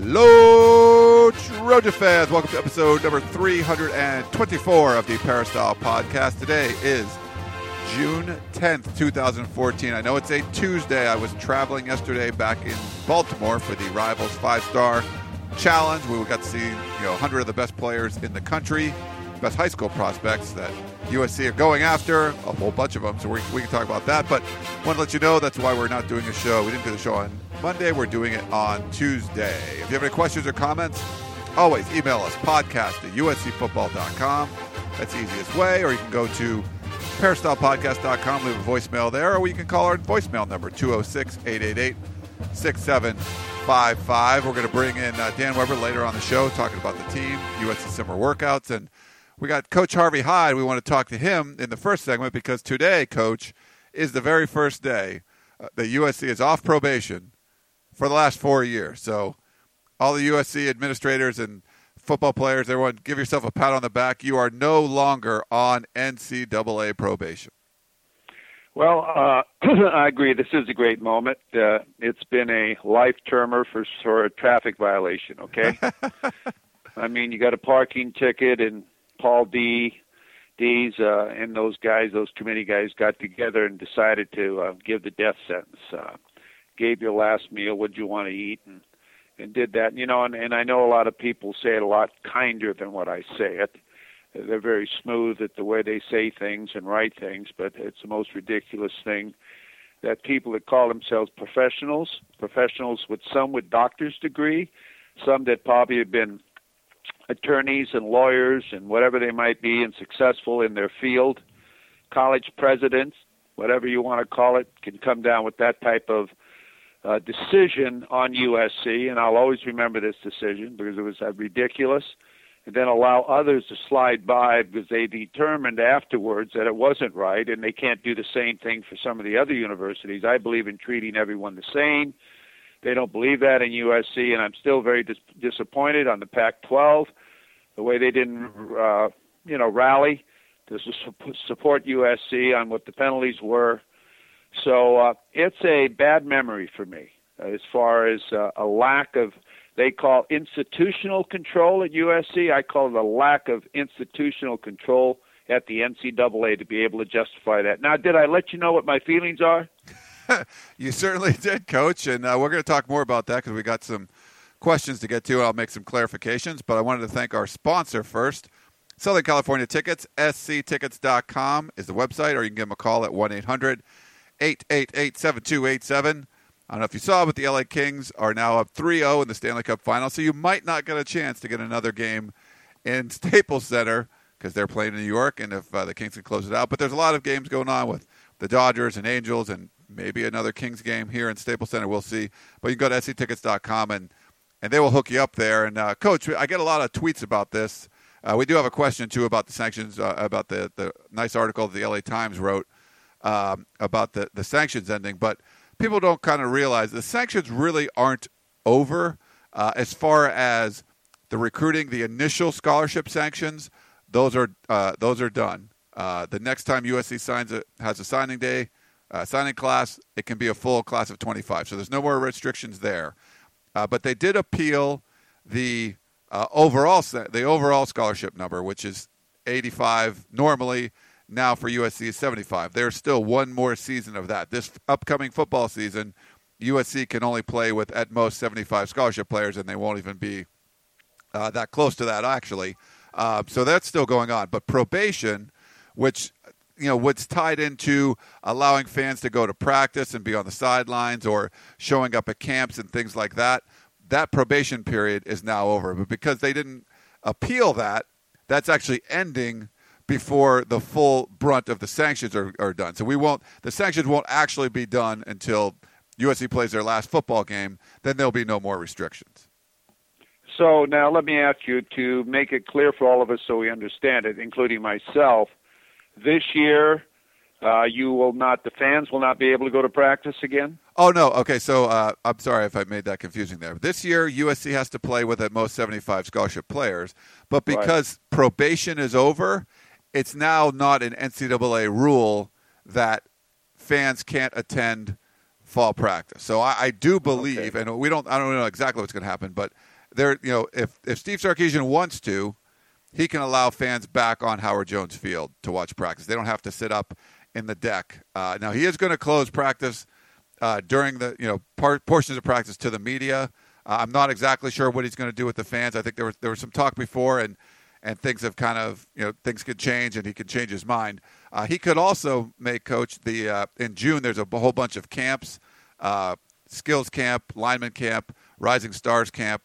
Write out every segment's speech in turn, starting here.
Hello, Trojan fans. Welcome to episode number 324 of the Peristyle Podcast. Today is June 10th, 2014. I know it's a Tuesday. I was traveling yesterday back in Baltimore for the Rivals Five Star Challenge. We got to see you know 100 of the best players in the country, best high school prospects that USC are going after, a whole bunch of them. So we, we can talk about that. But I want to let you know that's why we're not doing a show. We didn't do the show on Monday. We're doing it on Tuesday. If you have any questions or comments, always email us podcast at uscfootball.com. That's the easiest way. Or you can go to peristylepodcast.com, leave a voicemail there, or you can call our voicemail number 206 888 6755. We're going to bring in uh, Dan Weber later on the show talking about the team, USC summer workouts, and we got Coach Harvey Hyde. We want to talk to him in the first segment because today, Coach, is the very first day uh, that USC is off probation for the last four years. So, all the USC administrators and football players, everyone, give yourself a pat on the back. You are no longer on NCAA probation. Well, uh, I agree. This is a great moment. Uh, it's been a life termer for for a traffic violation. Okay, I mean you got a parking ticket and Paul D. D's uh, and those guys, those committee guys, got together and decided to uh, give the death sentence. Uh, gave your last meal, what you want to eat, and and did that. You know, and, and I know a lot of people say it a lot kinder than what I say it. They're very smooth at the way they say things and write things, but it's the most ridiculous thing that people that call themselves professionals, professionals with some with doctor's degree, some that probably have been attorneys and lawyers and whatever they might be and successful in their field, college presidents, whatever you want to call it, can come down with that type of uh, decision on USC. And I'll always remember this decision because it was uh, ridiculous. And then allow others to slide by because they determined afterwards that it wasn't right, and they can't do the same thing for some of the other universities. I believe in treating everyone the same they don't believe that in USC, and I'm still very dis- disappointed on the Pac-12, the way they didn't, uh, you know, rally to su- support USC on what the penalties were. So uh, it's a bad memory for me uh, as far as uh, a lack of they call institutional control at USC. I call it a lack of institutional control at the NCAA to be able to justify that. Now, did I let you know what my feelings are? you certainly did, Coach. And uh, we're going to talk more about that because we got some questions to get to. I'll make some clarifications. But I wanted to thank our sponsor first. Southern California Tickets, sctickets.com is the website, or you can give them a call at 1 800 888 7287. I don't know if you saw, but the LA Kings are now up 3 0 in the Stanley Cup final, so you might not get a chance to get another game in Staples Center because they're playing in New York, and if uh, the Kings can close it out. But there's a lot of games going on with the Dodgers and Angels and maybe another Kings game here in Staples Center. We'll see. But you can go to sctickets.com and and they will hook you up there. And uh, coach, I get a lot of tweets about this. Uh, we do have a question too about the sanctions, uh, about the the nice article the LA Times wrote um, about the the sanctions ending. But people don't kind of realize the sanctions really aren't over uh, as far as the recruiting, the initial scholarship sanctions. Those are uh, those are done. Uh, the next time USC signs a, has a signing day, uh, signing class, it can be a full class of 25. So there's no more restrictions there. Uh, but they did appeal the uh, overall the overall scholarship number, which is 85 normally. Now for USC is 75. There's still one more season of that. This upcoming football season, USC can only play with at most 75 scholarship players, and they won't even be uh, that close to that actually. Uh, so that's still going on. But probation, which you know what's tied into allowing fans to go to practice and be on the sidelines or showing up at camps and things like that that probation period is now over but because they didn't appeal that that's actually ending before the full brunt of the sanctions are, are done so we won't the sanctions won't actually be done until USC plays their last football game, then there'll be no more restrictions. So now let me ask you to make it clear for all of us so we understand it, including myself. This year, uh, you will not, the fans will not be able to go to practice again? Oh, no. Okay, so uh, I'm sorry if I made that confusing there. This year, USC has to play with at most 75 scholarship players, but because right. probation is over, it's now not an NCAA rule that fans can't attend fall practice. So I, I do believe, okay. and we don't, I don't know exactly what's going to happen, but there, you know, if if Steve Sarkisian wants to, he can allow fans back on Howard Jones Field to watch practice. They don't have to sit up in the deck. Uh, now he is going to close practice uh, during the you know par- portions of practice to the media. Uh, I'm not exactly sure what he's going to do with the fans. I think there was there was some talk before, and and things have kind of you know things could change, and he could change his mind. Uh, he could also make coach the uh, in June. There's a whole bunch of camps, uh, skills camp, lineman camp, rising stars camp.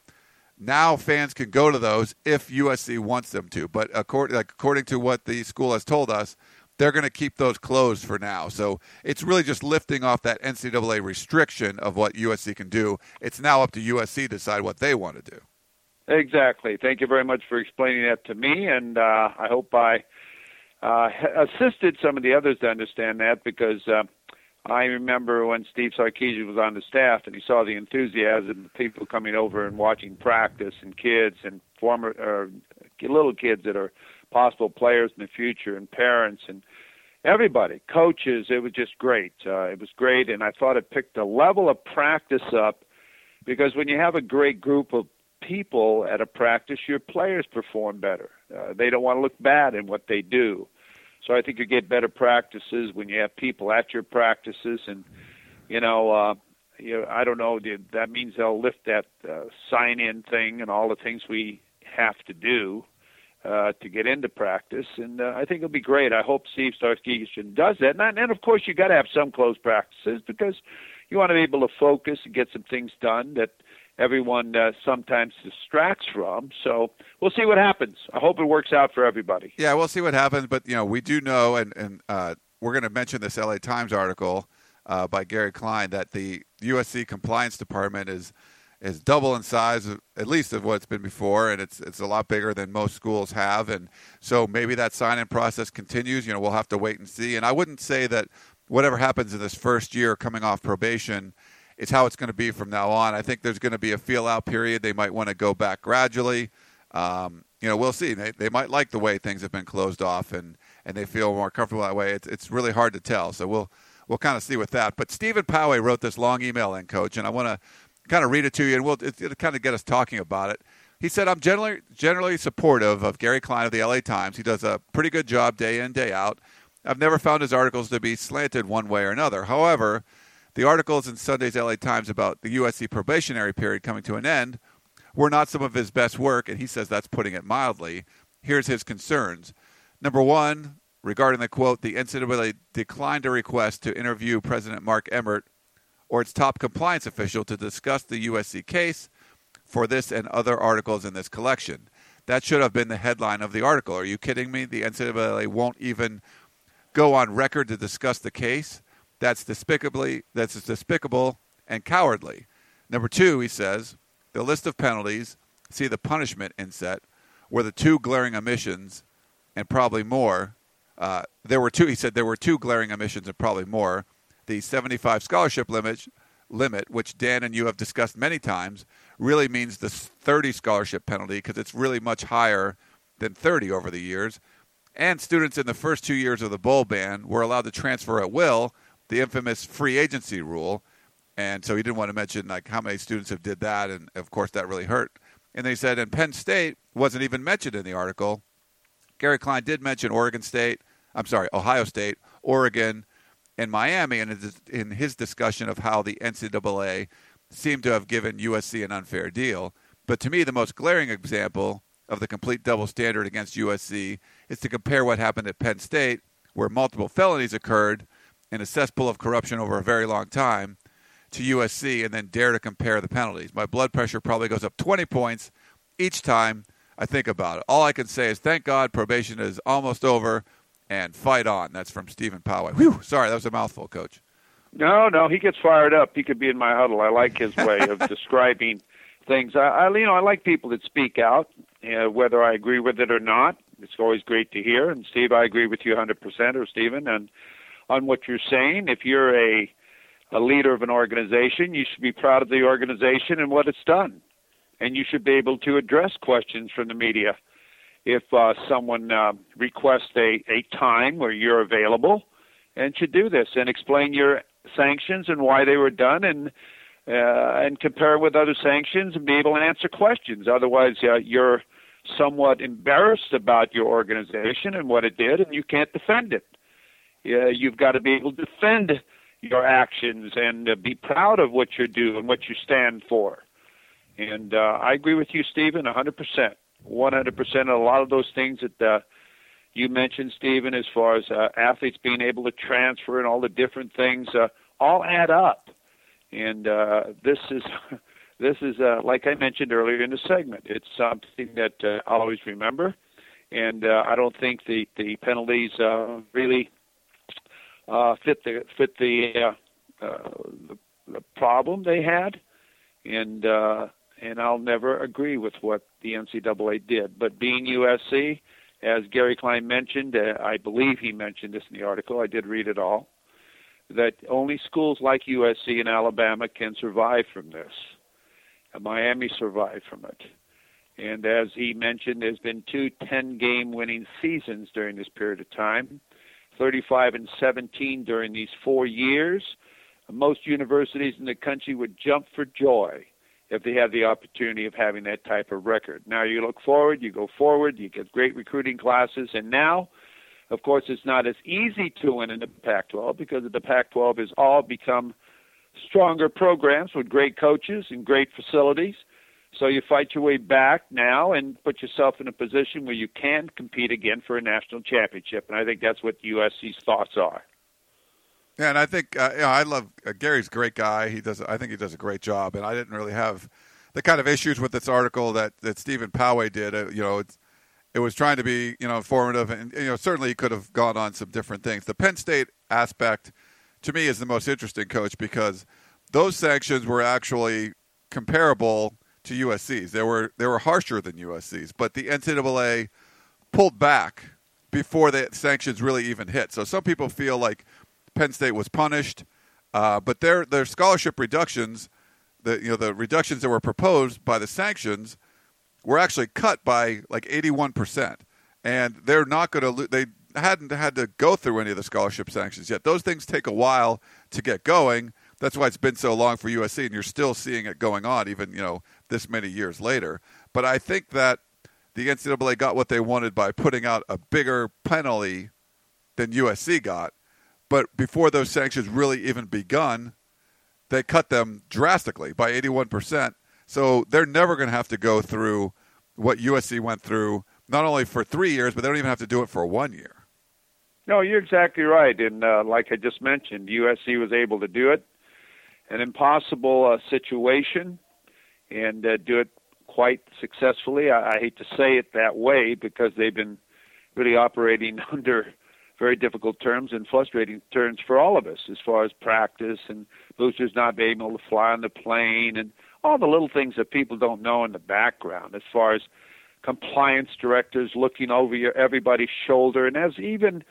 Now fans can go to those if USC wants them to, but according like, according to what the school has told us, they're going to keep those closed for now. So it's really just lifting off that NCAA restriction of what USC can do. It's now up to USC to decide what they want to do. Exactly. Thank you very much for explaining that to me, and uh, I hope I uh, assisted some of the others to understand that because uh, I remember when Steve Sarkisian was on the staff and he saw the enthusiasm of people coming over and watching practice and kids and former or little kids that are possible players in the future and parents and everybody, coaches. It was just great. Uh, it was great, and I thought it picked a level of practice up because when you have a great group of people at a practice, your players perform better. Uh, they don't want to look bad in what they do. So I think you get better practices when you have people at your practices, and you know, uh, you know, I don't know. That means they'll lift that uh, sign-in thing and all the things we have to do uh, to get into practice, and uh, I think it'll be great. I hope Steve Sarkisian does that, and, and of course you got to have some closed practices because you want to be able to focus and get some things done that everyone uh, sometimes distracts from. So we'll see what happens. I hope it works out for everybody. Yeah, we'll see what happens. But you know, we do know, and and uh, we're going to mention this LA Times article uh, by Gary Klein that the USC compliance department is is double in size, at least of what it's been before, and it's it's a lot bigger than most schools have. And so maybe that sign-in process continues. You know, we'll have to wait and see. And I wouldn't say that whatever happens in this first year coming off probation it's how it's going to be from now on. I think there's going to be a feel out period. They might want to go back gradually. Um, you know, we'll see. They, they might like the way things have been closed off and, and they feel more comfortable that way. It's, it's really hard to tell. So we'll, we'll kind of see with that. But Stephen Poway wrote this long email in, Coach, and I want to kind of read it to you, and we'll it, it'll kind of get us talking about it. He said, I'm generally, generally supportive of Gary Klein of the LA Times. He does a pretty good job day in, day out. I've never found his articles to be slanted one way or another. However, the articles in Sunday's LA Times about the USC probationary period coming to an end were not some of his best work, and he says that's putting it mildly. Here's his concerns. Number one, regarding the quote, the NCAA declined a request to interview President Mark Emmert or its top compliance official to discuss the USC case for this and other articles in this collection. That should have been the headline of the article. Are you kidding me? The NCAA won't even go on record to discuss the case. That's despicably that's despicable and cowardly. Number two, he says, the list of penalties, see the punishment inset, were the two glaring omissions, and probably more. Uh, there were two. He said there were two glaring omissions and probably more. The 75 scholarship limit, limit, which Dan and you have discussed many times, really means the 30 scholarship penalty because it's really much higher than 30 over the years. And students in the first two years of the bowl ban were allowed to transfer at will the infamous free agency rule. And so he didn't want to mention like how many students have did that, and of course that really hurt. And they said, and Penn State wasn't even mentioned in the article. Gary Klein did mention Oregon State. I'm sorry, Ohio State, Oregon, and Miami, and in his discussion of how the NCAA seemed to have given USC an unfair deal. But to me, the most glaring example of the complete double standard against USC is to compare what happened at Penn State, where multiple felonies occurred, in a cesspool of corruption over a very long time to USC and then dare to compare the penalties. My blood pressure probably goes up 20 points each time I think about it. All I can say is thank God probation is almost over and fight on. That's from Stephen Poway. Whew, sorry, that was a mouthful, coach. No, no, he gets fired up. He could be in my huddle. I like his way of describing things. I, I, you know, I like people that speak out, uh, whether I agree with it or not. It's always great to hear. And Steve, I agree with you 100%, or Stephen, and on what you're saying. If you're a a leader of an organization, you should be proud of the organization and what it's done, and you should be able to address questions from the media. If uh, someone uh, requests a, a time where you're available, and should do this and explain your sanctions and why they were done, and uh, and compare with other sanctions and be able to answer questions. Otherwise, uh, you're somewhat embarrassed about your organization and what it did, and you can't defend it. Uh, you've got to be able to defend your actions and uh, be proud of what you do and what you stand for. And uh, I agree with you, Stephen, 100%. 100%. A lot of those things that uh, you mentioned, Stephen, as far as uh, athletes being able to transfer and all the different things, uh, all add up. And uh, this is. this is uh, like I mentioned earlier in the segment. It's something that uh, I'll always remember, and uh, I don't think the the penalties uh, really uh, fit the fit the, uh, uh, the the problem they had, and uh, and I'll never agree with what the NCAA did. But being USC, as Gary Klein mentioned, uh, I believe he mentioned this in the article. I did read it all. That only schools like USC and Alabama can survive from this. And Miami survived from it. And as he mentioned, there's been two 10 game winning seasons during this period of time 35 and 17 during these four years. Most universities in the country would jump for joy if they had the opportunity of having that type of record. Now you look forward, you go forward, you get great recruiting classes, and now, of course, it's not as easy to win in the Pac 12 because the Pac 12 has all become stronger programs with great coaches and great facilities. So you fight your way back now and put yourself in a position where you can compete again for a national championship. And I think that's what USC's thoughts are. Yeah, and I think uh, you know, I love uh, Gary's great guy. He does. I think he does a great job. And I didn't really have the kind of issues with this article that that Stephen Poway did. Uh, you know, it's, it was trying to be you know informative, and you know certainly he could have gone on some different things. The Penn State aspect to me is the most interesting, coach, because those sanctions were actually comparable to USC's. They were they were harsher than USC's, but the NCAA pulled back before the sanctions really even hit. So some people feel like Penn State was punished, uh, but their their scholarship reductions, the you know the reductions that were proposed by the sanctions, were actually cut by like eighty one percent, and they're not going to lo- they hadn't had to go through any of the scholarship sanctions yet. Those things take a while to get going. That's why it's been so long for USC, and you're still seeing it going on, even you know this many years later. But I think that the NCAA got what they wanted by putting out a bigger penalty than USC got. But before those sanctions really even begun, they cut them drastically by 81%. So they're never going to have to go through what USC went through, not only for three years, but they don't even have to do it for one year. No, you're exactly right. And uh, like I just mentioned, USC was able to do it. An impossible uh, situation and uh, do it quite successfully. I, I hate to say it that way because they've been really operating under very difficult terms and frustrating terms for all of us as far as practice and boosters not being able to fly on the plane and all the little things that people don't know in the background as far as compliance directors looking over your everybody's shoulder and as even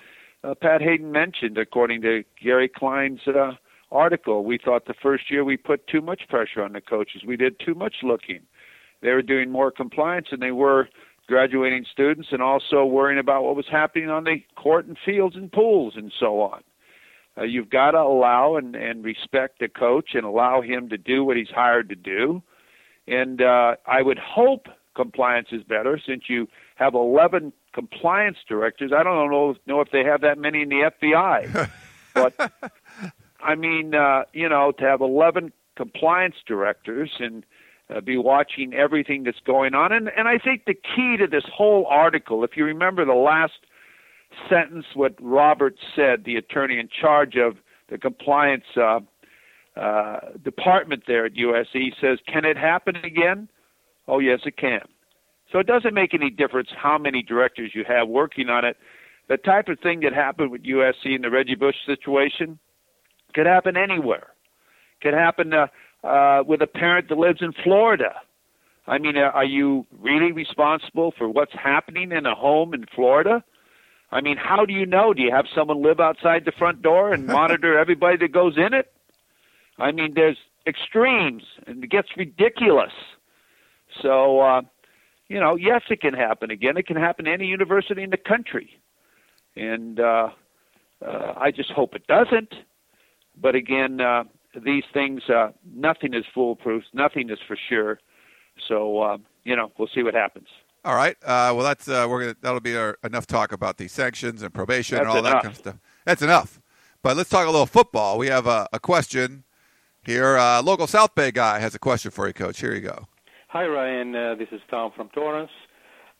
uh, Pat Haden mentioned according to Gary Klein's uh, article. We thought the first year we put too much pressure on the coaches. We did too much looking. They were doing more compliance than they were graduating students and also worrying about what was happening on the court and fields and pools and so on. Uh, you've got to allow and, and respect the coach and allow him to do what he's hired to do. And uh, I would hope compliance is better since you have 11 compliance directors. I don't know, know if they have that many in the FBI. but I mean, uh, you know, to have 11 compliance directors and uh, be watching everything that's going on. And, and I think the key to this whole article, if you remember the last sentence, what Robert said, the attorney in charge of the compliance uh, uh, department there at USC, says, Can it happen again? Oh, yes, it can. So it doesn't make any difference how many directors you have working on it. The type of thing that happened with USC in the Reggie Bush situation Could happen anywhere. Could happen uh, uh, with a parent that lives in Florida. I mean, uh, are you really responsible for what's happening in a home in Florida? I mean, how do you know? Do you have someone live outside the front door and monitor everybody that goes in it? I mean, there's extremes, and it gets ridiculous. So, uh, you know, yes, it can happen again. It can happen to any university in the country, and uh, uh, I just hope it doesn't. But again, uh, these things, uh, nothing is foolproof. Nothing is for sure. So, uh, you know, we'll see what happens. All right. Uh, well, that's uh, we're gonna that'll be our, enough talk about the sanctions and probation That's and all enough. that kind of stuff. That's enough. But let's talk a little football. We have a, a question here. Uh, local South Bay guy has a question for you, Coach. Here you go. Hi, Ryan. Uh, this is Tom from Torrance,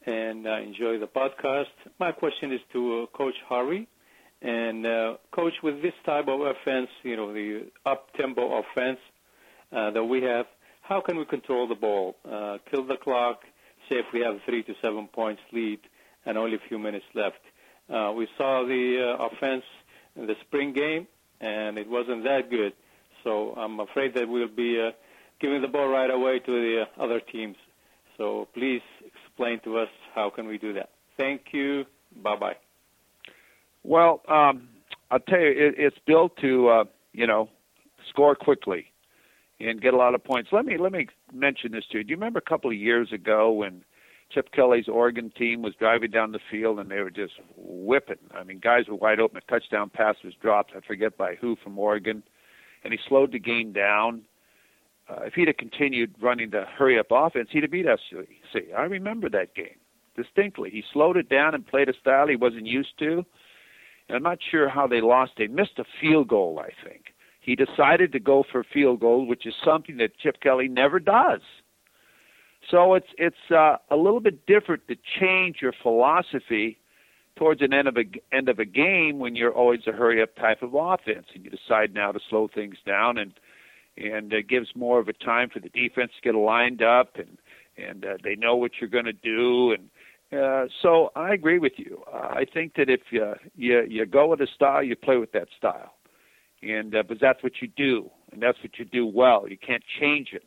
and I enjoy the podcast. My question is to uh, Coach Harvey. And, uh, Coach, with this type of offense, you know, the up tempo offense uh, that we have, how can we control the ball? Uh, kill the clock, say if we have three to seven points lead and only a few minutes left. Uh, we saw the uh, offense in the spring game, and it wasn't that good. So I'm afraid that we'll be uh, giving the ball right away to the uh, other teams. So please explain to us how can we do that. Thank you. Bye bye. Well, um, I'll tell you, it, it's built to uh, you know score quickly and get a lot of points. Let me let me mention this to you. Do you remember a couple of years ago when Chip Kelly's Oregon team was driving down the field and they were just whipping? I mean, guys were wide open. A touchdown pass was dropped. I forget by who from Oregon, and he slowed the game down. Uh, if he'd have continued running the hurry up offense, he'd have beat SC. I remember that game distinctly. He slowed it down and played a style he wasn't used to. I'm not sure how they lost. They missed a field goal, I think. He decided to go for field goal, which is something that Chip Kelly never does. So it's it's uh, a little bit different to change your philosophy towards an end of a end of a game when you're always a hurry up type of offense, and you decide now to slow things down and and uh, gives more of a time for the defense to get lined up and and uh, they know what you're going to do and uh, so I agree with you. Uh, I think that if you, you you go with a style, you play with that style, and uh, but that's what you do, and that's what you do well. You can't change it.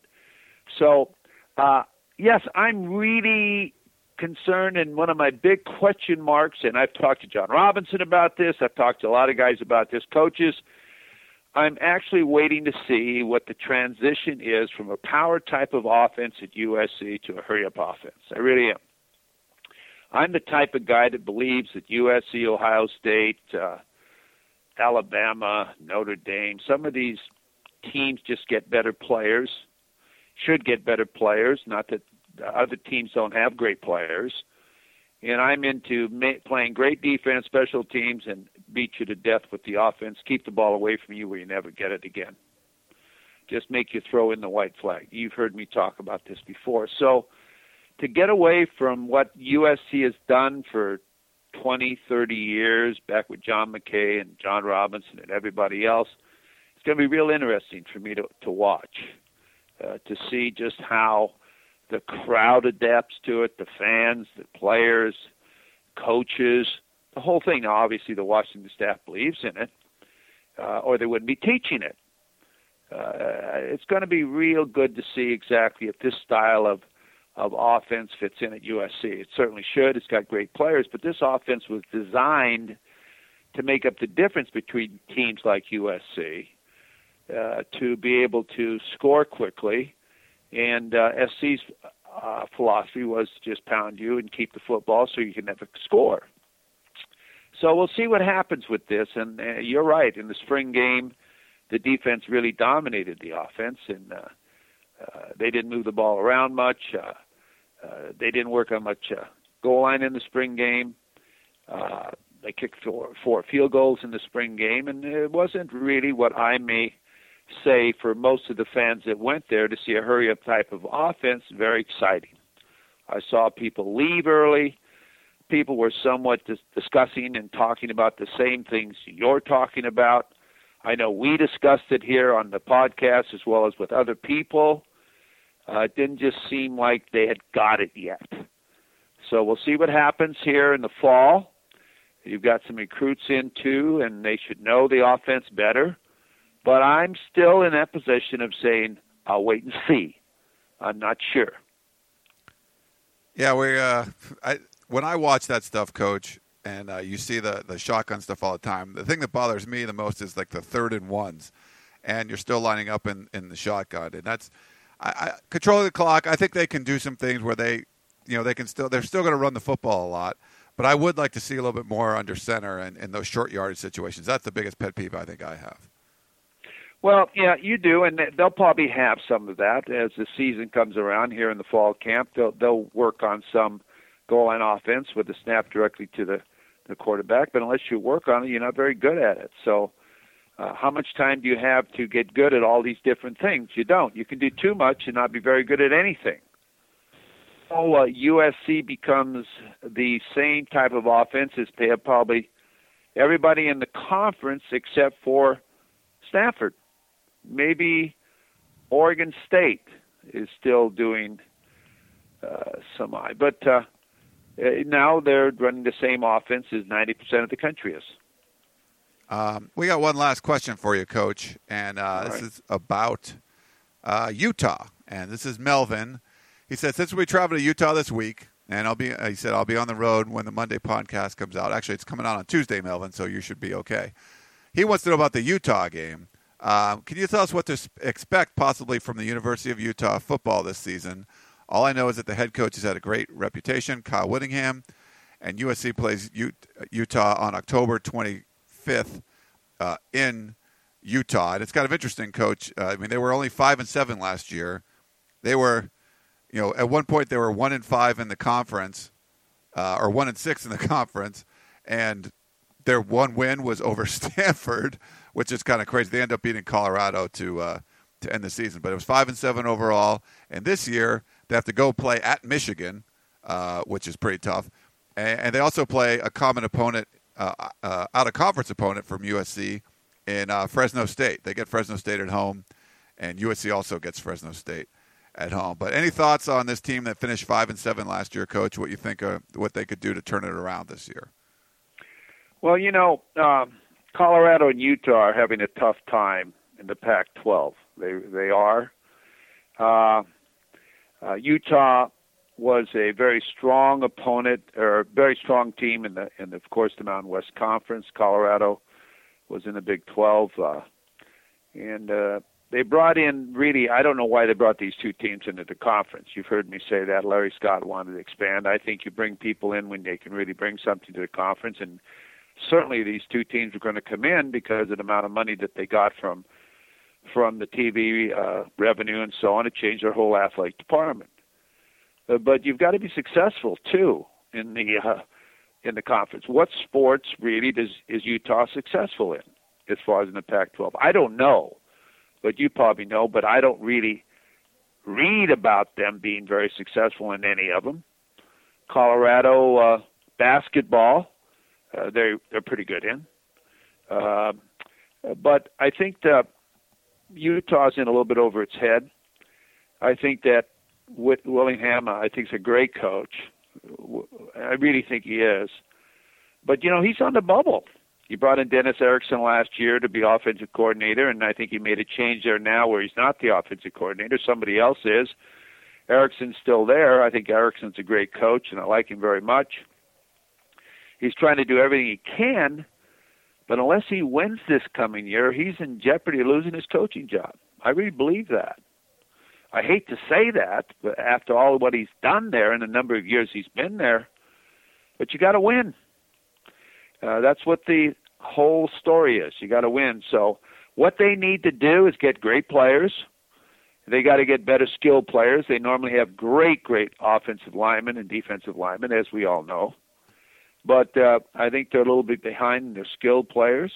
So, uh, yes, I'm really concerned, and one of my big question marks. And I've talked to John Robinson about this. I've talked to a lot of guys about this, coaches. I'm actually waiting to see what the transition is from a power type of offense at USC to a hurry up offense. I really am. I'm the type of guy that believes that USC, Ohio State, uh, Alabama, Notre Dame, some of these teams just get better players, should get better players. Not that other teams don't have great players. And I'm into ma- playing great defense, special teams, and beat you to death with the offense. Keep the ball away from you where you never get it again. Just make you throw in the white flag. You've heard me talk about this before. So to get away from what USC has done for 20, 30 years, back with John McKay and John Robinson and everybody else, it's going to be real interesting for me to, to watch, uh, to see just how the crowd adapts to it, the fans, the players, coaches, the whole thing. Now, obviously, the Washington staff believes in it, uh, or they wouldn't be teaching it. Uh, it's going to be real good to see exactly if this style of of offense fits in at USC. It certainly should. It's got great players, but this offense was designed to make up the difference between teams like USC, uh, to be able to score quickly. And uh, SC's uh, philosophy was to just pound you and keep the football so you can never score. So we'll see what happens with this. And uh, you're right. In the spring game, the defense really dominated the offense, and uh, uh, they didn't move the ball around much. Uh, uh, they didn't work on much uh, goal line in the spring game. Uh, they kicked four, four field goals in the spring game, and it wasn't really what I may say for most of the fans that went there to see a hurry up type of offense. Very exciting. I saw people leave early. People were somewhat dis- discussing and talking about the same things you're talking about. I know we discussed it here on the podcast as well as with other people. Uh, it didn't just seem like they had got it yet. So we'll see what happens here in the fall. You've got some recruits in too, and they should know the offense better. But I'm still in that position of saying I'll wait and see. I'm not sure. Yeah, we. Uh, I when I watch that stuff, Coach, and uh, you see the the shotgun stuff all the time. The thing that bothers me the most is like the third and ones, and you're still lining up in in the shotgun, and that's I, I controlling the clock. I think they can do some things where they, you know, they can still they're still going to run the football a lot. But I would like to see a little bit more under center and in those short yardage situations. That's the biggest pet peeve I think I have. Well, yeah, you do, and they'll probably have some of that as the season comes around here in the fall camp. They'll they'll work on some goal line offense with the snap directly to the the quarterback. But unless you work on it, you're not very good at it. So, uh, how much time do you have to get good at all these different things? You don't. You can do too much and not be very good at anything. So uh, USC becomes the same type of offense as probably everybody in the conference except for Stanford. Maybe Oregon State is still doing uh, some but uh, now they're running the same offense as 90% of the country is. Um, we got one last question for you, Coach, and uh, this right. is about uh, Utah. And this is Melvin. He said, since we travel to Utah this week, and I'll be, he said, I'll be on the road when the Monday podcast comes out. Actually, it's coming out on Tuesday, Melvin, so you should be okay. He wants to know about the Utah game. Um, can you tell us what to expect possibly from the University of Utah football this season? All I know is that the head coach has had a great reputation, Kyle Whittingham, and USC plays Utah on October 25th uh, in Utah. And it's kind of interesting, Coach. Uh, I mean, they were only five and seven last year. They were you know, at one point they were one and five in the conference, uh, or one and six in the conference, and their one win was over Stanford, which is kind of crazy. They end up beating Colorado to uh, to end the season, but it was five and seven overall. And this year they have to go play at Michigan, uh, which is pretty tough, and, they also play a common opponent, uh, uh, out of conference opponent from USC in uh, Fresno State. They get Fresno State at home, and USC also gets Fresno State at home. But any thoughts on this team that finished five and seven last year, Coach? What you think of what they could do to turn it around this year? Well, you know, um, Colorado and Utah are having a tough time in the Pac-12. They they are. Uh, uh, Utah was a very strong opponent or very strong team in the the, of course the Mountain West Conference. Colorado was in the Big 12, uh, and uh, they brought in really I don't know why they brought these two teams into the conference. You've heard me say that Larry Scott wanted to expand. I think you bring people in when they can really bring something to the conference and certainly these two teams are going to come in because of the amount of money that they got from from the TV uh, revenue and so on to change their whole athletic department. Uh, but you've got to be successful too in the uh, in the conference. What sports really does is Utah successful in as far as in the Pac-12? I don't know but you probably know, but I don't really read about them being very successful in any of them. Colorado uh, basketball, uh, they they're pretty good in. Uh, but I think that Utah's in a little bit over its head. I think that Whit Willingham, I think, is a great coach. I really think he is. But you know, he's on the bubble. He brought in Dennis Erickson last year to be offensive coordinator, and I think he made a change there now where he's not the offensive coordinator. Somebody else is. Erickson's still there. I think Erickson's a great coach, and I like him very much. He's trying to do everything he can, but unless he wins this coming year, he's in jeopardy of losing his coaching job. I really believe that. I hate to say that, but after all what he's done there in the number of years he's been there, but you got to win. Uh, that's what the whole story is. You got to win. So what they need to do is get great players. They got to get better skilled players. They normally have great, great offensive linemen and defensive linemen, as we all know. But uh, I think they're a little bit behind in their skilled players.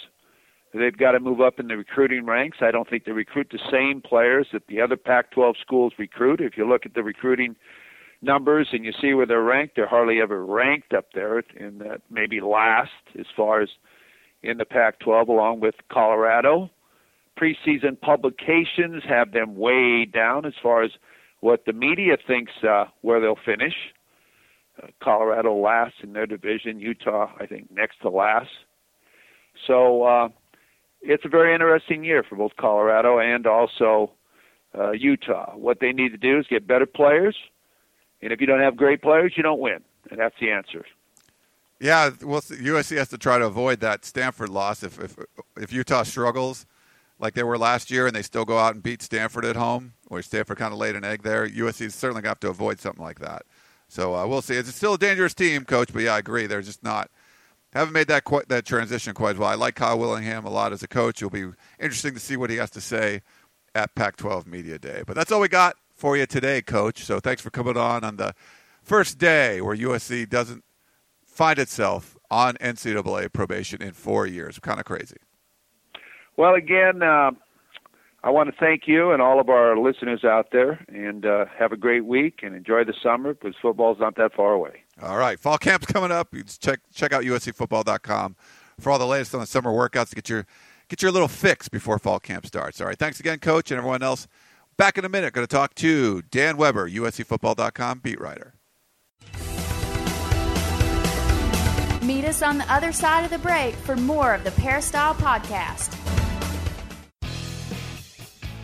They've got to move up in the recruiting ranks. I don't think they recruit the same players that the other Pac 12 schools recruit. If you look at the recruiting numbers and you see where they're ranked, they're hardly ever ranked up there in that maybe last as far as in the Pac-12 along with Colorado. Preseason publications have them way down as far as what the media thinks uh, where they'll finish. Uh, Colorado last in their division, Utah I think next to last. So uh, it's a very interesting year for both Colorado and also uh, Utah. What they need to do is get better players, and if you don't have great players, you don't win, and that's the answer. Yeah, well, USC has to try to avoid that Stanford loss. If if if Utah struggles like they were last year, and they still go out and beat Stanford at home, where Stanford kind of laid an egg there, USC is certainly going to have to avoid something like that. So uh, we'll see. It's still a dangerous team, coach. But yeah, I agree. They're just not haven't made that quite, that transition quite well. I like Kyle Whittingham a lot as a coach. It'll be interesting to see what he has to say at Pac-12 Media Day. But that's all we got for you today, Coach. So thanks for coming on on the first day where USC doesn't find itself on NCAA probation in four years. Kind of crazy. Well, again, uh, I want to thank you and all of our listeners out there, and uh, have a great week and enjoy the summer because football's not that far away. All right, fall camp's coming up. You check check out uscfootball.com for all the latest on the summer workouts to get your get your little fix before fall camp starts. All right, thanks again, coach, and everyone else. Back in a minute, going to talk to Dan Weber, uscfootball.com beat writer. Meet us on the other side of the break for more of the Peristyle Podcast.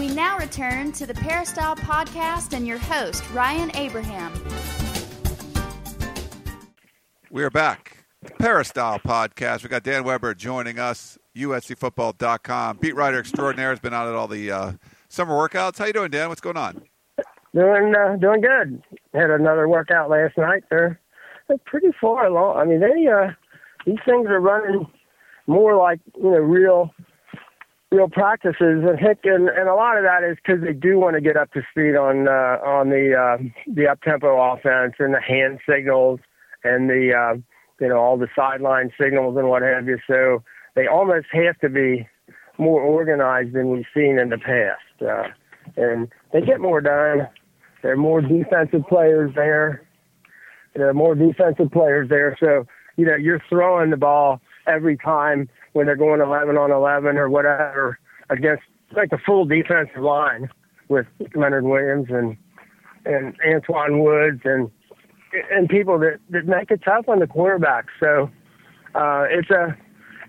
We now return to the Peristyle Podcast and your host, Ryan Abraham. We are back. Peristyle Podcast. We got Dan Weber joining us, USCFootball.com. Beat writer extraordinaire has been out at all the uh, summer workouts. How you doing, Dan? What's going on? Doing uh, doing good. Had another workout last night. They're, they're pretty far along. I mean, they uh, these things are running more like you know real real practices, and heck, and, and a lot of that is because they do want to get up to speed on uh, on the uh, the up tempo offense and the hand signals and the uh, you know all the sideline signals and what have you. So they almost have to be more organized than we've seen in the past, uh, and they get more done. There are more defensive players there. There are more defensive players there, so you know you're throwing the ball every time when they're going 11 on 11 or whatever against like the full defensive line with Leonard Williams and and Antwaun Woods and and people that that make it tough on the quarterback. So uh, it's a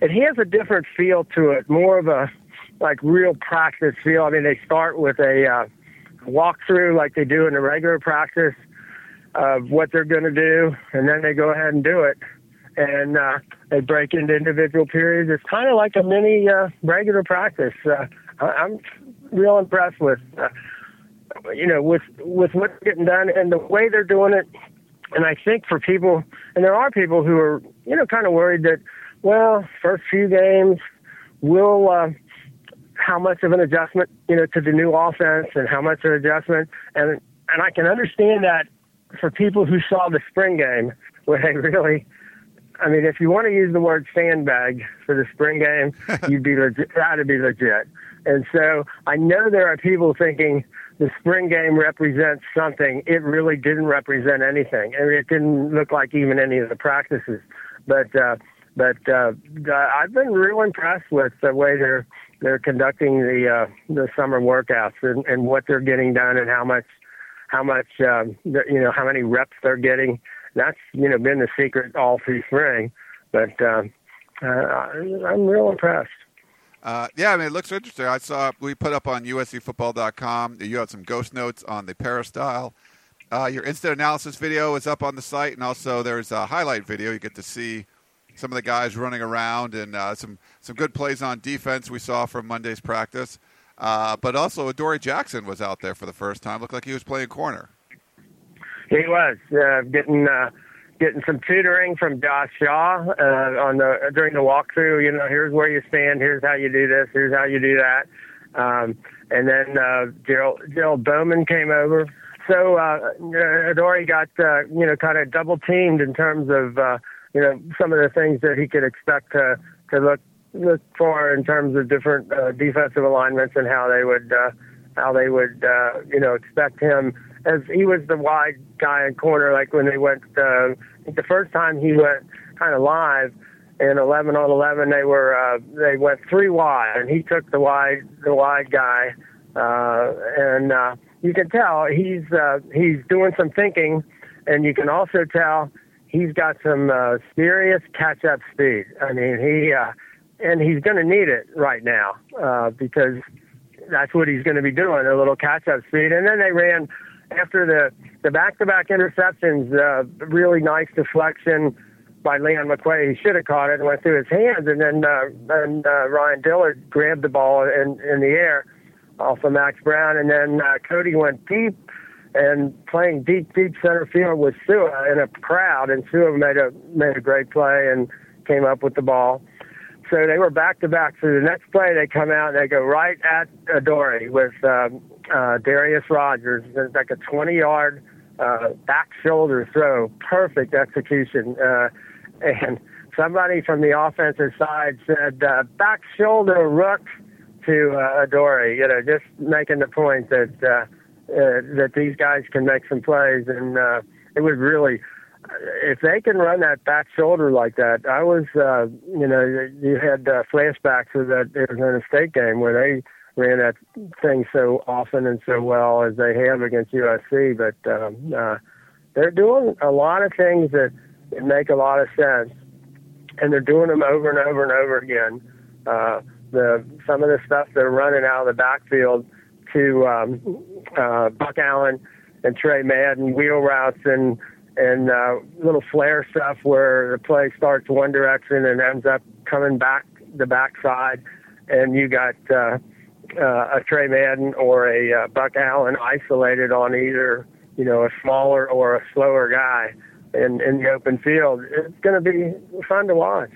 it has a different feel to it, more of a like real practice feel. I mean, they start with a uh, walkthrough like they do in a regular practice of what they're going to do, and then they go ahead and do it and uh, they break into individual periods. It's kind of like a mini uh, regular practice. Uh, I'm real impressed with, uh, you know, with with what's getting done and the way they're doing it. And I think for people, and there are people who are, you know, kind of worried that, well, first few games will. Uh, how much of an adjustment, you know, to the new offense and how much of an adjustment, and and I can understand that for people who saw the spring game where they really I mean, if you want to use the word sandbag for the spring game, you'd be legit. That'd be legit. And so I know there are people thinking the spring game represents something. It really didn't represent anything, and it didn't look like even any of the practices. But uh, but uh, I've been real impressed with the way they're they're conducting the uh, the summer workouts and, and what they're getting done and how much how much um, you know how many reps they're getting that's you know been the secret all through spring. But uh, uh, I'm real impressed. Uh, yeah, I mean, it looks interesting. I saw we put up on USCFootball.com. You had some ghost notes on the peristyle. Uh, your instant analysis video is up on the site, and also there's a highlight video. You get to see some of the guys running around and uh, some some good plays on defense we saw from Monday's practice. Uh, but also, Adoree Jackson was out there for the first time. Looked like he was playing corner. He was uh, getting uh, getting some tutoring from Josh Shaw uh, on the during the walkthrough. You know, here's where you stand. Here's how you do this. Here's how you do that. Um, and then uh, Gerald, Gerald Bowman came over. So uh, Adoree got uh, you know kind of double teamed in terms of uh, you know some of the things that he could expect to to look looked for in terms of different uh, defensive alignments and how they would uh, how they would uh, you know expect him as he was the wide guy in corner. Like when they went uh, the first time he went kind of live in 11 on 11, they were uh, they went three wide, and he took the wide the wide guy, uh, and uh, you can tell he's uh, he's doing some thinking, and you can also tell he's got some uh, serious catch up speed. I mean he. Uh, and he's going to need it right now uh, because that's what he's going to be doing a little catch up speed. And then they ran after the the back to back interceptions, uh, really nice deflection by Leon McQuay. He should have caught it and went through his hands, and then uh, and uh, Ryan Dillard grabbed the ball in in the air off of Max Brown, and then uh, Cody went deep and playing deep deep center field with Sua in a crowd, and Sua made a made a great play and came up with the ball. So they were back to back. So the next play, they come out and they go right at Adoree with um, uh, Darreus Rogers. It's like a 20 yard uh, back shoulder throw, perfect execution. Uh, and somebody from the offensive side said, uh, back shoulder rook to uh, Adoree, you know, just making the point that, uh, uh, that these guys can make some plays. And uh, it was really, if they can run that back shoulder like that, I was, uh, you know, you had uh, flashbacks of that Arizona State game where they ran that thing so often and so well as they have against USC. But um, uh, they're doing a lot of things that make a lot of sense, and they're doing them over and over and over again. Uh, the some of the stuff they're running out of the backfield to um, uh, Buck Allen and Tre Madden wheel routes and and uh, little flare stuff where the play starts one direction and ends up coming back the backside, and you got uh, uh, a Tre Madden or a uh, Buck Allen isolated on either you know a smaller or a slower guy in in the open field. It's going to be fun to watch.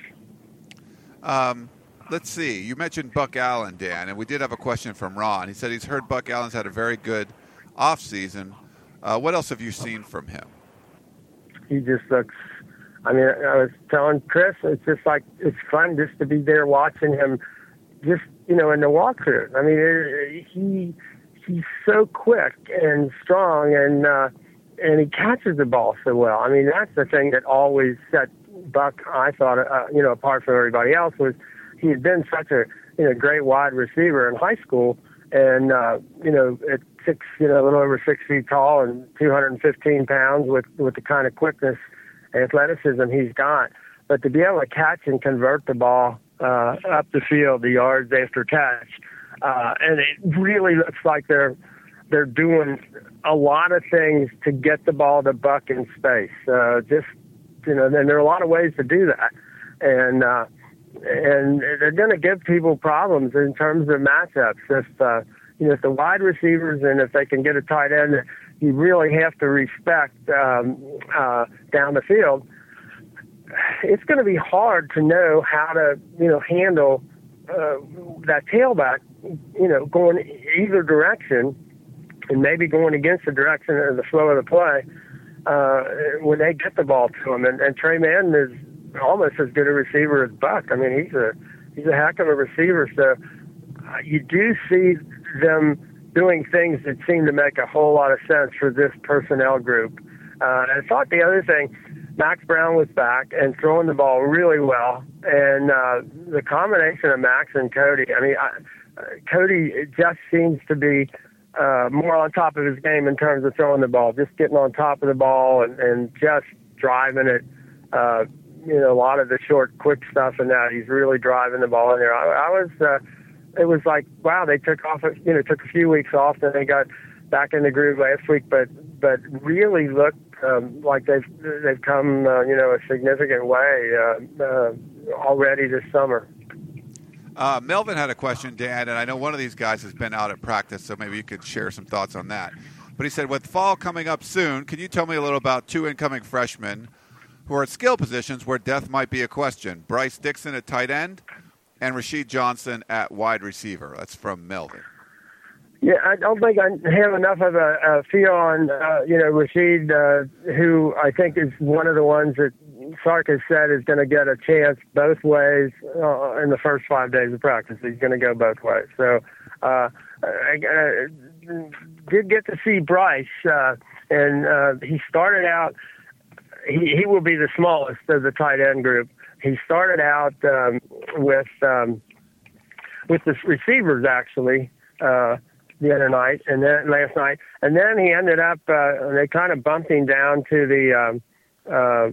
Um, let's see. You mentioned Buck Allen, Dan, and we did have a question from Ron. He said he's heard Buck Allen's had a very good off season. Uh, what else have you seen from him? He just looks. I mean, I was telling Chris, it's just like it's fun just to be there watching him, just you know, in the walkthrough. I mean, he he's so quick and strong, and uh, and he catches the ball so well. I mean, that's the thing that always set Buck. I thought, uh, you know, apart from everybody else, was he had been such a you know great wide receiver in high school, and uh, you know at six, you know, a little over six feet tall and 215 pounds with with the kind of quickness, and athleticism he's got. But to be able to catch and convert the ball uh, up the field, the yards after catch, uh, and it really looks like they're they're doing a lot of things to get the ball to Buck in space. Uh, just you know, and there are a lot of ways to do that, and uh, and they're going to give people problems in terms of matchups. If uh, you know, if the wide receivers and if they can get a tight end, you really have to respect um, uh, down the field. It's going to be hard to know how to you know handle uh, that tailback, you know, going either direction and maybe going against the direction of the flow of the play uh, when they get the ball to him. And, and Tre Madden is almost as good a receiver as Buck. I mean, he's a he's a heck of a receiver. So uh, you do see them doing things that seem to make a whole lot of sense for this personnel group. Uh, I thought the other thing, Max Brown was back and throwing the ball really well, and uh, the combination of Max and Cody. I mean, I, Cody just seems to be uh, more on top of his game in terms of throwing the ball, just getting on top of the ball and, and just driving it. Uh, you know, a lot of the short, quick stuff and that. He's really driving the ball in there. I, I was, uh, it was like, wow, they took off, you know, took a few weeks off, then they got back in the groove last week, but but really looked um, like they've they've come, uh, you know, a significant way uh, uh, already this summer. Uh, Melvin had a question, Dan, and I know one of these guys has been out at practice, so maybe you could share some thoughts on that. But he said, with fall coming up soon, can you tell me a little about two incoming freshmen who are at skill positions where depth might be a question? Bryce Dixon at tight end and Rahshead Johnson at wide receiver. That's from Melvin. Yeah, I don't think I have enough of a, a feel on, uh, you know, Rahshead, uh, who I think is one of the ones that Sark has said is going to get a chance both ways uh, in the first five days of practice. He's going to go both ways. So uh, I, I did get to see Bryce, uh, and uh, he started out. He, he will be the smallest of the tight end group. He started out um, with um, with the receivers actually uh, the other night, and then last night, and then he ended up. Uh, they kind of bumped him down to the. Um, uh,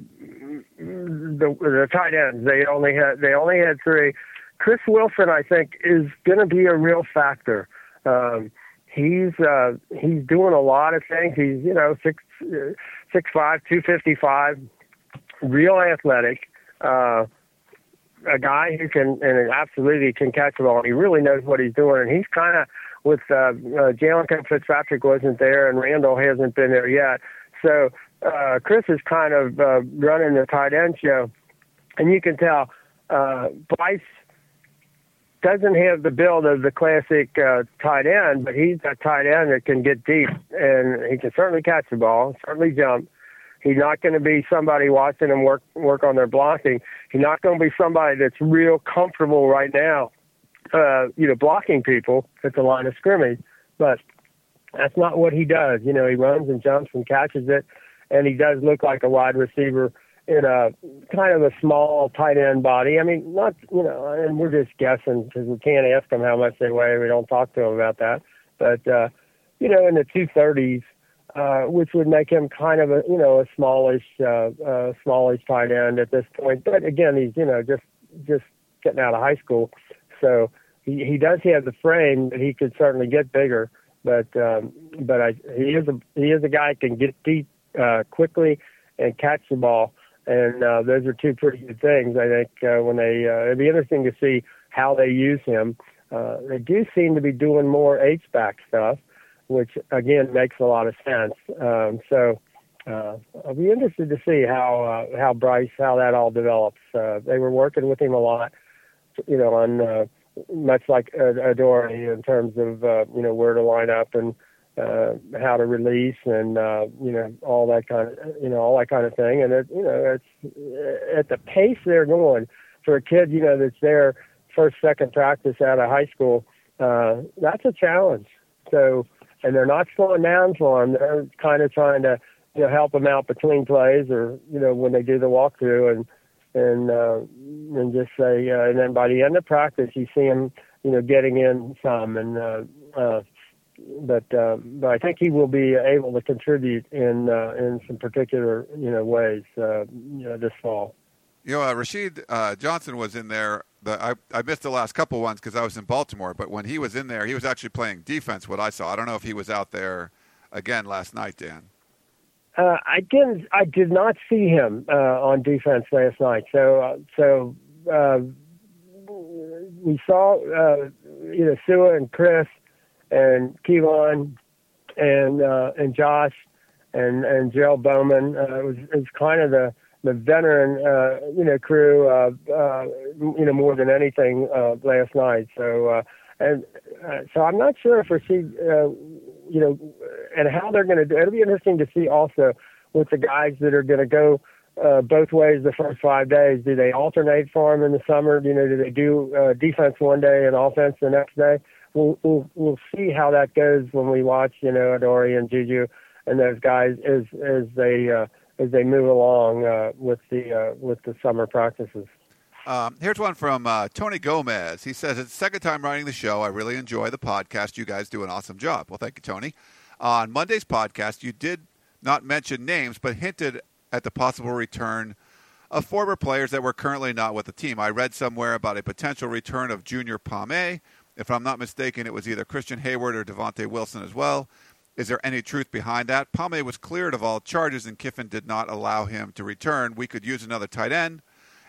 the the tight ends. They only had they only had three. Chris Wilson, I think, is going to be a real factor. Um, he's uh, he's doing a lot of things. He's you know six six five, two fifty five, real athletic. Uh, a guy who can and absolutely can catch the ball. And He really knows what he's doing, and he's kind of with uh, uh, Jalen Fitzpatrick wasn't there, and Randall hasn't been there yet. So uh, Chris is kind of uh, running the tight end show, and you can tell uh, Bryce doesn't have the build of the classic uh, tight end, but he's a tight end that can get deep, and he can certainly catch the ball, certainly jump. He's not going to be somebody watching him work work on their blocking. He's not going to be somebody that's real comfortable right now, uh, you know, blocking people at the line of scrimmage. But that's not what he does. You know, he runs and jumps and catches it and he does look like a wide receiver in a kind of a small tight end body. I mean, not you know, and we're just guessing because we can't ask them how much they weigh. We don't talk to them about that. But uh, you know, in the two thirties, uh, which would make him kind of a you know a smallish, uh, uh, smallish tight end at this point. But again, he's you know just just getting out of high school, so he he does have the frame that he could certainly get bigger. But um, but I, he is a he is a guy can get deep uh, quickly and catch the ball. And uh, those are two pretty good things. I think uh, when they uh, it'd be interesting to see how they use him. Uh, they do seem to be doing more H back stuff, which again makes a lot of sense. Um, so uh, I'll be interested to see how uh, how Bryce how that all develops. Uh, they were working with him a lot, you know, on uh, much like Adoree in terms of uh, you know where to line up and uh, how to release and uh, you know all that kind of you know all that kind of thing. And it, you know it's uh, at the pace they're going for a kid you know that's there first second practice out of high school. Uh, that's a challenge. So and they're not slowing down for him. They're kind of trying to you know help him out between plays or you know when they do the walkthrough and and uh, and just say uh, and then by the end of practice you see him you know getting in some and uh, uh, but uh, but I think he will be able to contribute in uh, in some particular you know ways uh, you know, this fall. You know, uh, Rahshead uh, Johnson was in there. The, I I missed the last couple ones because I was in Baltimore. But when he was in there, he was actually playing defense. What I saw, I don't know if he was out there again last night, Dan. Uh, I didn't. I did not see him uh, on defense last night. So uh, so uh, we saw you know Sua and Chris and Kevon and and Josh and and Gerald Bowman. It was it was kind of the the veteran uh, you know crew uh, uh, you know more than anything uh, last night. So uh, and uh, so I'm not sure if we see uh, you know and how they're going to do. It'll be interesting to see also with the guys that are going to go. Uh, both ways the first five days. Do they alternate for them in the summer? You know, do they do uh, defense one day and offense the next day? we'll we'll we'll see how that goes when we watch you know Adoree and Juju and those guys as as they uh, as they move along uh, with the uh, with the summer practices. Um, here's one from uh, Tony Gomez. He says, It's the second time writing the show. I really enjoy the podcast. You guys do an awesome job. Well, thank you, Tony. On Monday's podcast, you did not mention names, but hinted at the possible return of former players that were currently not with the team. I read somewhere about a potential return of Junior Pomee, if I'm not mistaken, it was either Christian Hayward or Devontae Wilson as well. Is there any truth behind that? Pomee was cleared of all charges, and Kiffin did not allow him to return. We could use another tight end,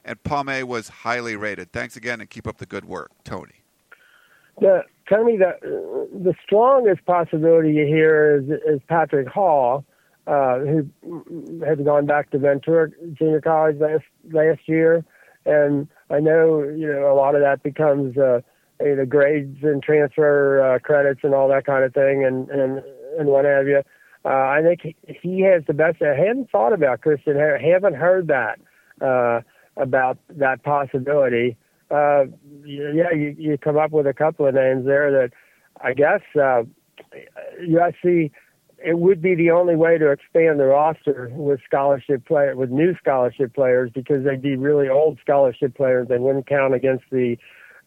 and Pomee was highly rated. Thanks again, and keep up the good work, Tony. The, Tony, the the strongest possibility you hear is, is Patrick Hall, uh, who has gone back to Ventura Junior College last last year, and I know you know a lot of that becomes. Uh, the grades and transfer uh, credits and all that kind of thing, and and and what have you. Uh, I think he, has the best. I hadn't thought about Christian. I haven't heard that. uh, about that possibility. Uh, yeah, you, you come up with a couple of names there that I guess uh, USC it would be the only way to expand the roster with scholarship player with new scholarship players because they'd be really old scholarship players. They wouldn't count against the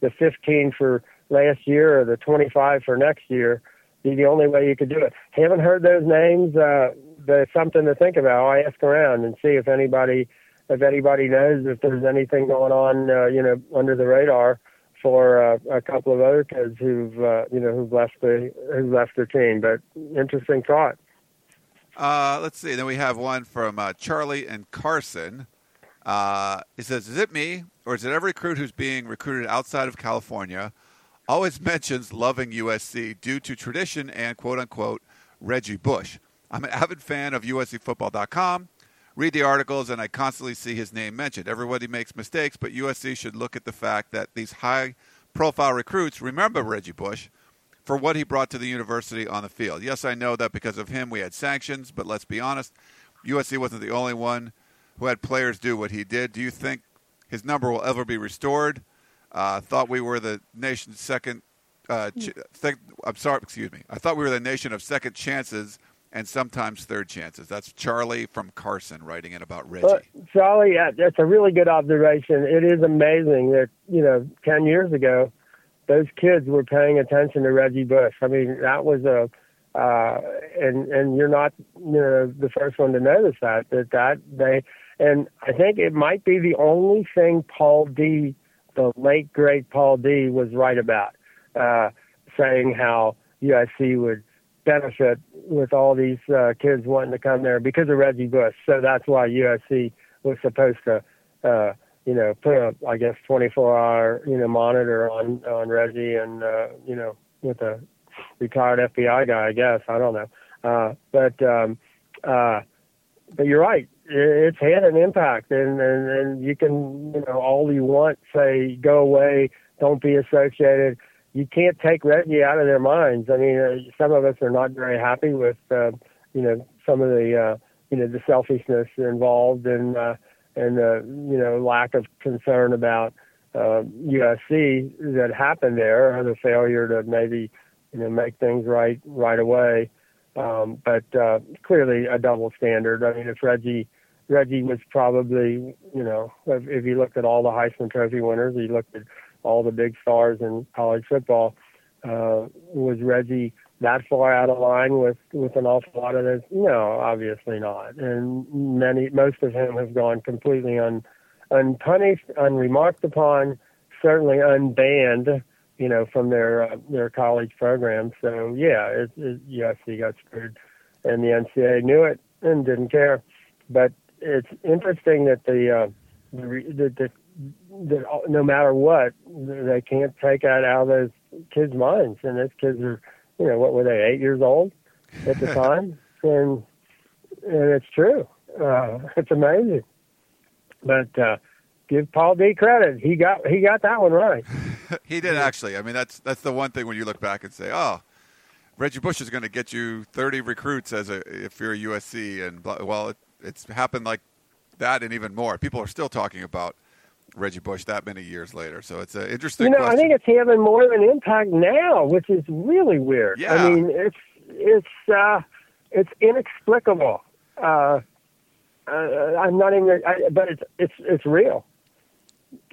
the 15 for last year or the 25 for next year. Be the only way you could do it. Haven't heard those names. Uh, there's something to think about. I ask around and see if anybody if anybody knows if there's anything going on, uh, you know, under the radar for uh, a couple of other kids who've uh, you know who've left the who've left the team. But interesting thought. Uh, let's see. Then we have one from uh, Charlie and Carson. Uh, he says, "Is it me, or is it every recruit who's being recruited outside of California always mentions loving USC due to tradition and quote unquote Reggie Bush? I'm an avid fan of USCFootball.com." read the articles, and I constantly see his name mentioned. Everybody makes mistakes, but USC should look at the fact that these high profile recruits remember Reggie Bush for what he brought to the university on the field. Yes, I know that because of him we had sanctions, but let's be honest, USC wasn't the only one who had players do what he did. Do you think his number will ever be restored? Uh, thought we were the nation's second. Uh, ch- th- I'm sorry, excuse me. I thought we were the nation of second chances and sometimes third chances. That's Charlie from Carson writing in about Reggie. Well, Charlie, that's a really good observation. It is amazing that you know, ten years ago, those kids were paying attention to Reggie Bush. I mean, that was a, uh, and and you're not you know the first one to notice that that that they, and I think it might be the only thing Paul Dee, the late great Paul Dee, was right about, uh, saying how USC would benefit with all these uh, kids wanting to come there because of Reggie Bush. So that's why USC was supposed to, uh, you know, put a I guess 24-hour you know monitor on on Reggie and uh, you know with a retired FBI guy. I guess I don't know, uh, but um, uh, but you're right. It's had an impact, and, and and you can you know all you want say go away, don't be associated you can't take Reggie out of their minds. I mean, uh, some of us are not very happy with, uh, you know, some of the, uh, you know, the selfishness involved and, uh, and, uh, you know, lack of concern about, uh, USC that happened there or the failure to maybe, you know, make things right, right away. Um, but, uh, clearly a double standard. I mean, if Reggie, Reggie was probably, you know, if, if you looked at all the Heisman Trophy winners, you looked at all the big stars in college football. Uh, was Reggie that far out of line with with an awful lot of this? No, obviously not. And many, most of them have gone completely un unpunished, unremarked upon, certainly unbanned. You know, from their uh, their college programs. So yeah, it, it, got screwed, and the NCAA knew it and didn't care. But it's interesting that the uh, the, the that no matter what, they can't take that out of those kids' minds. And those kids are, you know, what were they, eight years old at the time? and and it's true. Uh, it's amazing. But uh, give Paul Dee credit. He got he got that one right. he did actually. I mean, that's that's the one thing when you look back and say, oh. Reggie Bush is going to get you 30 recruits as a if you're a USC, and well, it, it's happened like that and even more. People are still talking about Reggie Bush that many years later. So it's an interesting. You know, question. I think it's having more of an impact now, which is really weird. Yeah. I mean, it's it's uh, it's inexplicable. Uh, uh, I'm not even, I, but it's it's it's real.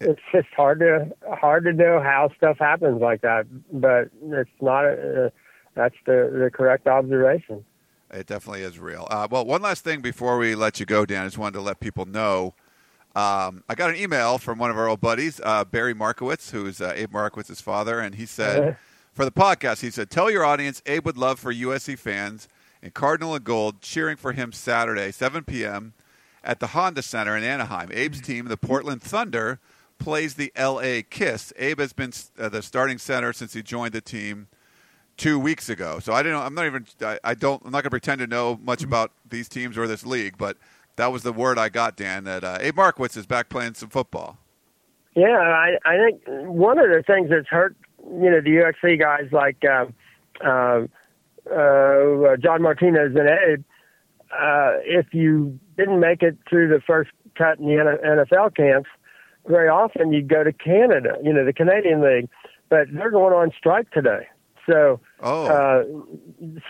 it's just hard to hard to know how stuff happens like that, but it's not. A, uh, that's the the correct observation. It definitely is real. Uh, well, one last thing before we let you go, Dan, I just wanted to let people know um, I got an email from one of our old buddies, uh, Barry Markowitz, who's uh, Abe Markowitz's father, and he said, uh-huh. for the podcast, he said, tell your audience Abe would love for USC fans in Cardinal and Gold cheering for him Saturday, 7 p.m. at the Honda Center in Anaheim. Abe's team, the Portland Thunder, plays the L.A. Kiss. Abe has been uh, the starting center since he joined the team two weeks ago. So I don't. I'm not even. I, I don't. I'm not going to pretend to know much mm-hmm. about these teams or this league, but that was the word I got, Dan. That uh, Abe Markowitz is back playing some football. Yeah, I, I think one of the things that's hurt, you know, the USC guys like uh, uh, uh, John Martinez and Abe, uh, if you didn't make it through the first cut in the NFL camps, very often you go to Canada, you know, the Canadian League, but they're going on strike today. So, Oh. uh,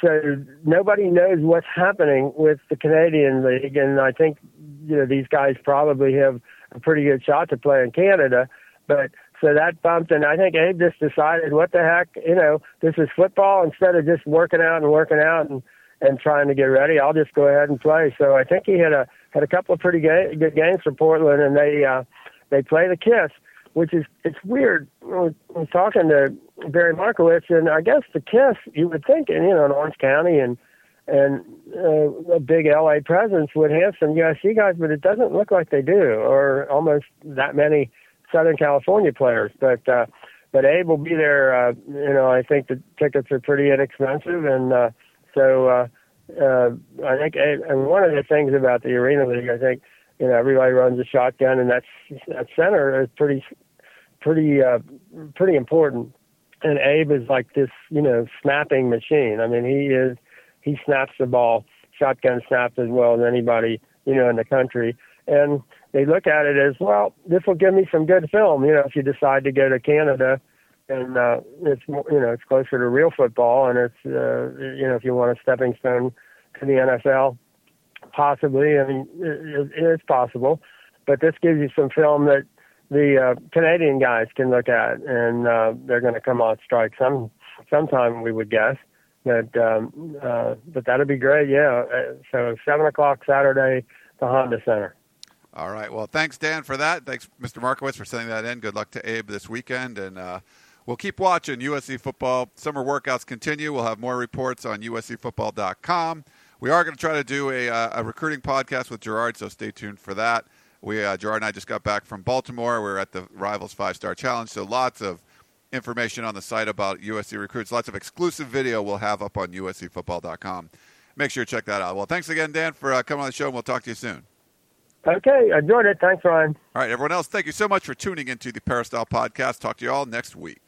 so nobody knows what's happening with the Canadian League, and I think you know these guys probably have a pretty good shot to play in Canada. But so that bumped, and I think Abe just decided, what the heck, you know, this is football. Instead of just working out and working out and and trying to get ready, I'll just go ahead and play. So I think he had a had a couple of pretty ga- good games for Portland, and they uh, they play the Kiss, which is it's weird. I was, talking to Barry Markowitz, and I guess the Kiss, you would think, in you know, in Orange County and and uh, a big LA presence would have some USC guys, but it doesn't look like they do, or almost that many Southern California players. But uh, but Abe will be there. Uh, you know, I think the tickets are pretty inexpensive, and uh, so uh, uh, I think and one of the things about the Arena League, I think you know everybody runs a shotgun, and that's that center is pretty pretty uh, pretty important. And Abe is like this, you know, snapping machine. I mean, he is he snaps the ball, shotgun snaps as well as anybody, you know, in the country. And they look at it as well. This will give me some good film, you know, if you decide to go to Canada, and uh, it's you know, it's closer to real football, and it's uh, you know, if you want a stepping stone to the NFL, possibly. I mean, it, it is possible, but this gives you some film that the uh, Canadian guys can look at, and uh, they're going to come on strike some sometime. We would guess. But um, uh, but that'd be great, yeah. Uh, So seven o'clock Saturday, the Honda Center. All right. Well, thanks, Dan, for that. Thanks, Mr. Markowitz, for sending that in. Good luck to Abe this weekend. And uh, we'll keep watching USC football. Summer workouts continue. We'll have more reports on USCfootball.com. We are going to try to do a, uh, a recruiting podcast with Gerard, so stay tuned for that. We uh, Gerard and I just got back from Baltimore. We are at the Rivals Five Star Challenge, so lots of information on the site about USC recruits. Lots of exclusive video we'll have up on USCfootball.com. Make sure you check that out. Well, thanks again, Dan, for uh, coming on the show, and we'll talk to you soon. Okay, enjoyed it. Thanks, Ryan. All right, everyone else, thank you so much for tuning into the Peristyle Podcast. Talk to you all next week.